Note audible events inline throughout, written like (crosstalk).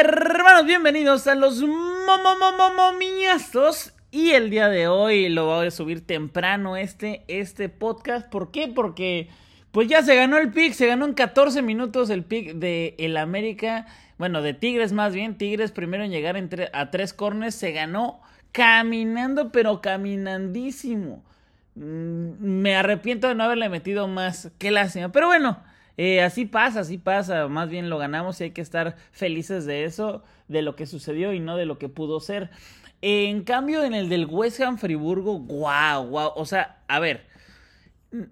Hermanos, bienvenidos a los momomomomiazos. Y el día de hoy lo voy a subir temprano este, este podcast. ¿Por qué? Porque pues ya se ganó el pick, se ganó en 14 minutos el pick de el América. Bueno, de Tigres más bien. Tigres primero en llegar a tres corners. Se ganó caminando, pero caminandísimo. Mm, me arrepiento de no haberle metido más. Qué lástima. Pero bueno, eh, así pasa, así pasa. Más bien lo ganamos y hay que estar felices de eso, de lo que sucedió y no de lo que pudo ser. En cambio, en el del West Ham Friburgo, wow, wow. O sea, a ver,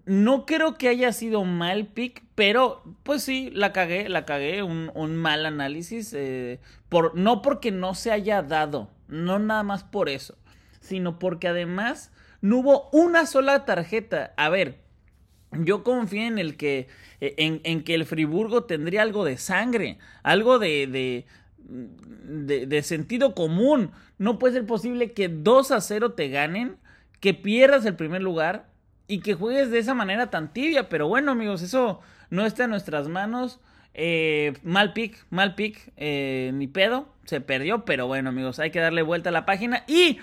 no creo que haya sido mal pick, pero pues sí, la cagué, la cagué, un, un mal análisis. Eh, por, no porque no se haya dado, no nada más por eso, sino porque además no hubo una sola tarjeta. A ver, yo confío en el que, eh, en, en, que el Friburgo tendría algo de sangre, algo de, de, de, sentido común. No puede ser posible que 2 a 0 te ganen, que pierdas el primer lugar y que juegues de esa manera tan tibia. Pero bueno, amigos, eso no está en nuestras manos. Eh, mal pick, mal pick, eh, ni pedo, se perdió. Pero bueno, amigos, hay que darle vuelta a la página. Y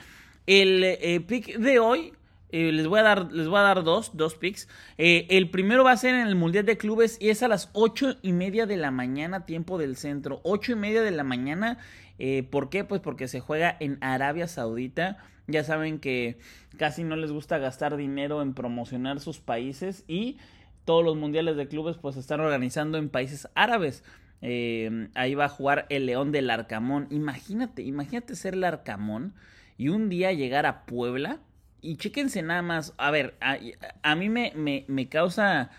el eh, pick de hoy eh, les, voy a dar, les voy a dar dos, dos picks. Eh, el primero va a ser en el Mundial de Clubes y es a las ocho y media de la mañana, tiempo del centro. Ocho y media de la mañana. Eh, ¿Por qué? Pues porque se juega en Arabia Saudita. Ya saben que casi no les gusta gastar dinero en promocionar sus países y todos los mundiales de clubes pues están organizando en países árabes. Eh, ahí va a jugar el León del Arcamón. Imagínate, imagínate ser el Arcamón y un día llegar a Puebla y chéquense nada más, a ver, a, mí me, me, me, causa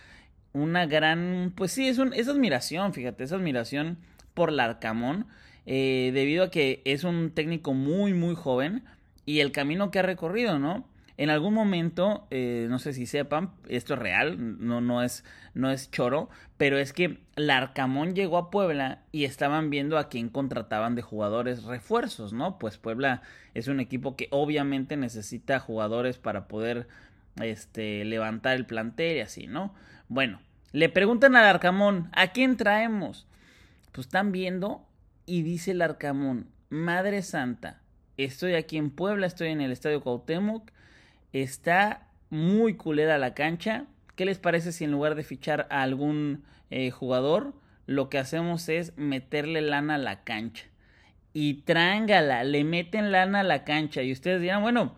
una gran, pues sí, es, un, es admiración, fíjate, es admiración por Larcamón, eh, debido a que es un técnico muy, muy joven y el camino que ha recorrido, ¿no? En algún momento, eh, no sé si sepan, esto es real, no, no, es, no es choro, pero es que Larcamón llegó a Puebla y estaban viendo a quién contrataban de jugadores refuerzos, ¿no? Pues Puebla es un equipo que obviamente necesita jugadores para poder este, levantar el plantel y así, ¿no? Bueno, le preguntan a Larcamón, ¿a quién traemos? Pues están viendo y dice Larcamón, Madre Santa, estoy aquí en Puebla, estoy en el Estadio Cuauhtémoc, Está muy culera la cancha. ¿Qué les parece si en lugar de fichar a algún eh, jugador, lo que hacemos es meterle lana a la cancha? Y trángala, le meten lana a la cancha. Y ustedes dirán, bueno,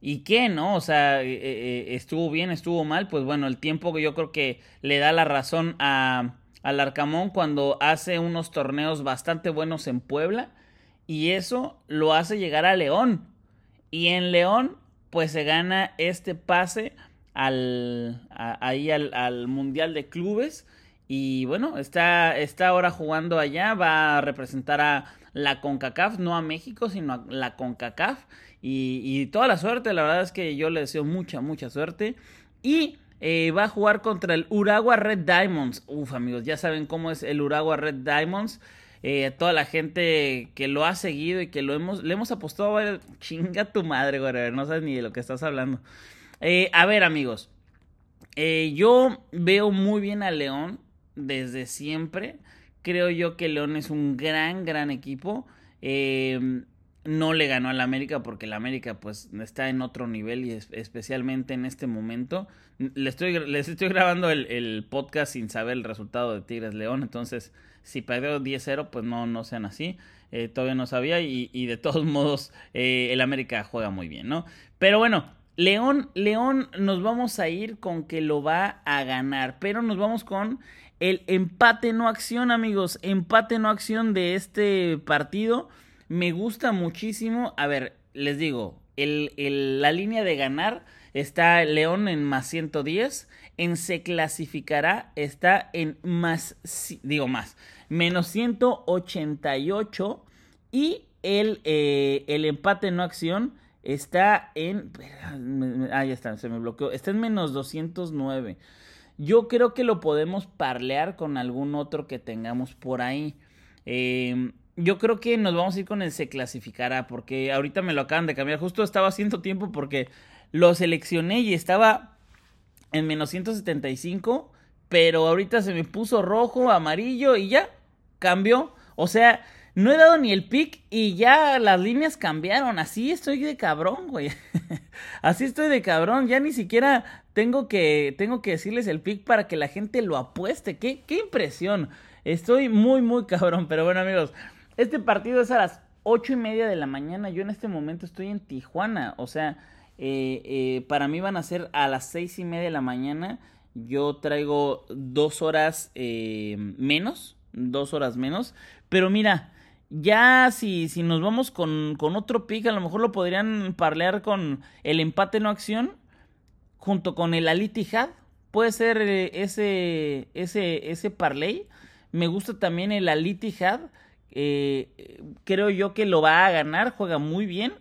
¿y qué, no? O sea, eh, eh, estuvo bien, estuvo mal. Pues bueno, el tiempo que yo creo que le da la razón a, al Arcamón cuando hace unos torneos bastante buenos en Puebla. Y eso lo hace llegar a León. Y en León pues se gana este pase al, ahí al, al, Mundial de Clubes. Y bueno, está, está ahora jugando allá, va a representar a la CONCACAF, no a México, sino a la CONCACAF. Y, y toda la suerte, la verdad es que yo le deseo mucha, mucha suerte. Y eh, va a jugar contra el Uragua Red Diamonds. Uf, amigos, ya saben cómo es el Uragua Red Diamonds eh, toda la gente que lo ha seguido y que lo hemos, le hemos apostado a ver, chinga tu madre, güey, no sabes ni de lo que estás hablando. Eh, a ver, amigos, eh, yo veo muy bien a León desde siempre. Creo yo que León es un gran, gran equipo. Eh, no le ganó al América porque el América pues está en otro nivel y es, especialmente en este momento. Le estoy, les estoy grabando el, el, podcast sin saber el resultado de Tigres León, entonces si perdió 10-0 pues no, no sean así. Eh, todavía no sabía y, y de todos (laughs) modos eh, el América juega muy bien, ¿no? Pero bueno, León, León nos vamos a ir con que lo va a ganar, pero nos vamos con el empate no acción amigos, empate no acción de este partido. Me gusta muchísimo. A ver, les digo, el, el, la línea de ganar está León en más 110. En se clasificará está en más, digo más, menos 188. Y el, eh, el empate no acción está en... Ah, ya está, se me bloqueó. Está en menos 209. Yo creo que lo podemos parlear con algún otro que tengamos por ahí. Eh, yo creo que nos vamos a ir con el se clasificará, porque ahorita me lo acaban de cambiar. Justo estaba haciendo tiempo porque lo seleccioné y estaba en menos 175, pero ahorita se me puso rojo, amarillo y ya cambió. O sea, no he dado ni el pick y ya las líneas cambiaron. Así estoy de cabrón, güey. (laughs) Así estoy de cabrón. Ya ni siquiera tengo que, tengo que decirles el pick para que la gente lo apueste. Qué, qué impresión. Estoy muy, muy cabrón. Pero bueno, amigos, este partido es a las ocho y media de la mañana. Yo en este momento estoy en Tijuana. O sea, eh, eh, para mí van a ser a las seis y media de la mañana. Yo traigo dos horas eh, menos. Dos horas menos. Pero mira, ya si, si nos vamos con, con otro pick, a lo mejor lo podrían parlear con el empate no acción junto con el Ali Tijad. Puede ser eh, ese, ese, ese parlay. Me gusta también el Ali Tijad. Eh, creo yo que lo va a ganar, juega muy bien.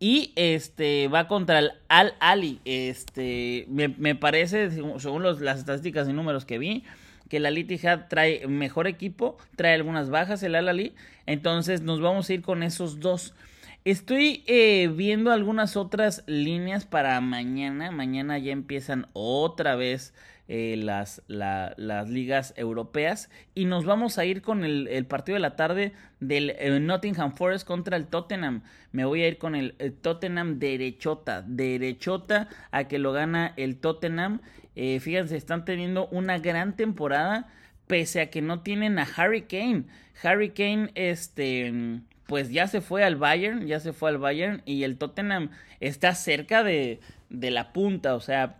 Y este va contra el Al Ali. Este me, me parece, según los, las estadísticas y números que vi, que el Ali Tijad trae mejor equipo, trae algunas bajas el Al Ali. Entonces nos vamos a ir con esos dos. Estoy eh, viendo algunas otras líneas para mañana. Mañana ya empiezan otra vez eh, las, las ligas europeas. Y nos vamos a ir con el, partido de la tarde del eh, Nottingham Forest contra el Tottenham. Me voy a ir con el, Tottenham derechota. Derechota a que lo gana el Tottenham. fíjense, están teniendo una gran temporada. Pese a que no tienen a Harry Kane. Harry Kane, este pues ya se fue al Bayern, ya se fue al Bayern y el Tottenham está cerca de, de la punta, o sea,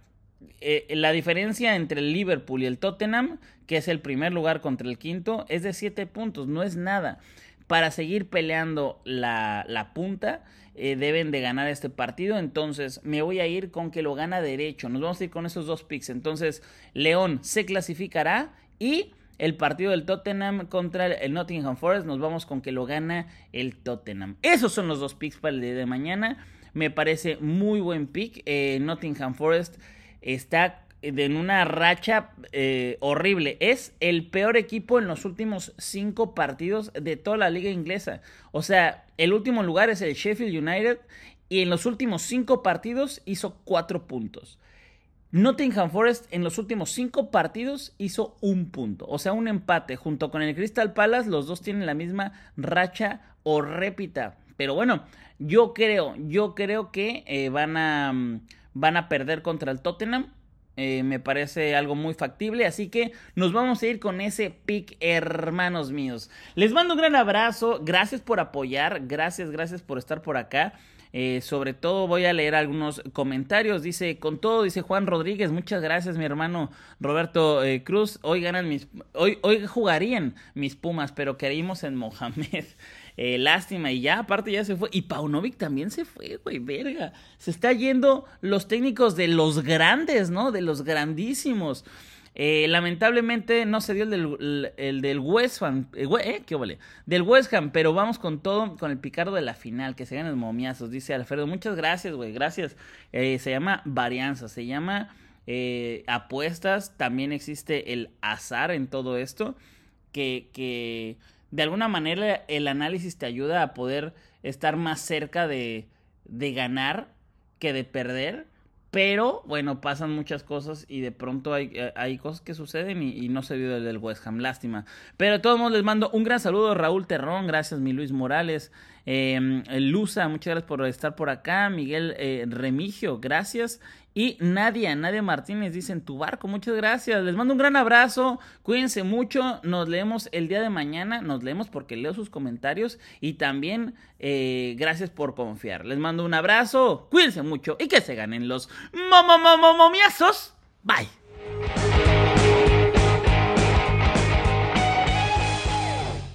eh, la diferencia entre el Liverpool y el Tottenham, que es el primer lugar contra el quinto, es de 7 puntos, no es nada. Para seguir peleando la, la punta, eh, deben de ganar este partido. Entonces, me voy a ir con que lo gana derecho. Nos vamos a ir con esos dos picks. Entonces, León se clasificará y el partido del Tottenham contra el Nottingham Forest. Nos vamos con que lo gana el Tottenham. Esos son los dos picks para el día de mañana. Me parece muy buen pick. Eh, Nottingham Forest está en una racha eh, horrible. Es el peor equipo en los últimos cinco partidos de toda la liga inglesa. O sea, el último lugar es el Sheffield United y en los últimos cinco partidos hizo cuatro puntos. Nottingham Forest en los últimos cinco partidos hizo un punto, o sea, un empate. Junto con el Crystal Palace, los dos tienen la misma racha o répita. Pero bueno, yo creo, yo creo que eh, van, a, mm, van a perder contra el Tottenham. Eh, me parece algo muy factible, así que nos vamos a ir con ese pick, hermanos míos. Les mando un gran abrazo, gracias por apoyar, gracias, gracias por estar por acá. Eh, sobre todo voy a leer algunos comentarios. Dice, con todo, dice Juan Rodríguez, muchas gracias mi hermano Roberto eh, Cruz. Hoy ganan mis, hoy, hoy jugarían mis Pumas, pero queríamos en Mohamed. Eh, lástima, y ya, aparte ya se fue. Y Paunovic también se fue, güey, verga. Se está yendo los técnicos de los grandes, ¿no? De los grandísimos. Eh, lamentablemente no se dio el del, el del West Ham, eh, eh, ¿Qué vale? Del West Ham, pero vamos con todo, con el picardo de la final, que se ganan momiazos, dice Alfredo. Muchas gracias, güey, gracias. se llama varianza, se llama apuestas, también existe el azar en todo esto, que, que de alguna manera el análisis te ayuda a poder estar más cerca de, de ganar que de perder pero bueno, pasan muchas cosas y de pronto hay, eh, hay cosas que suceden y, no se vio el del West Ham, lástima. Pero de todos modos les mando un gran saludo, Raúl Terrón, gracias mi Luis Morales, eh, Luza, muchas gracias por estar por acá, Miguel eh, Remigio, gracias. Y Nadia, Nadia Martínez dice en tu barco, muchas gracias. Les mando un gran abrazo, cuídense mucho, nos leemos el día de mañana, nos leemos porque leo sus comentarios y también eh, gracias por confiar. Les mando un abrazo, cuídense mucho y que se ganen los momomomomiazos. Bye.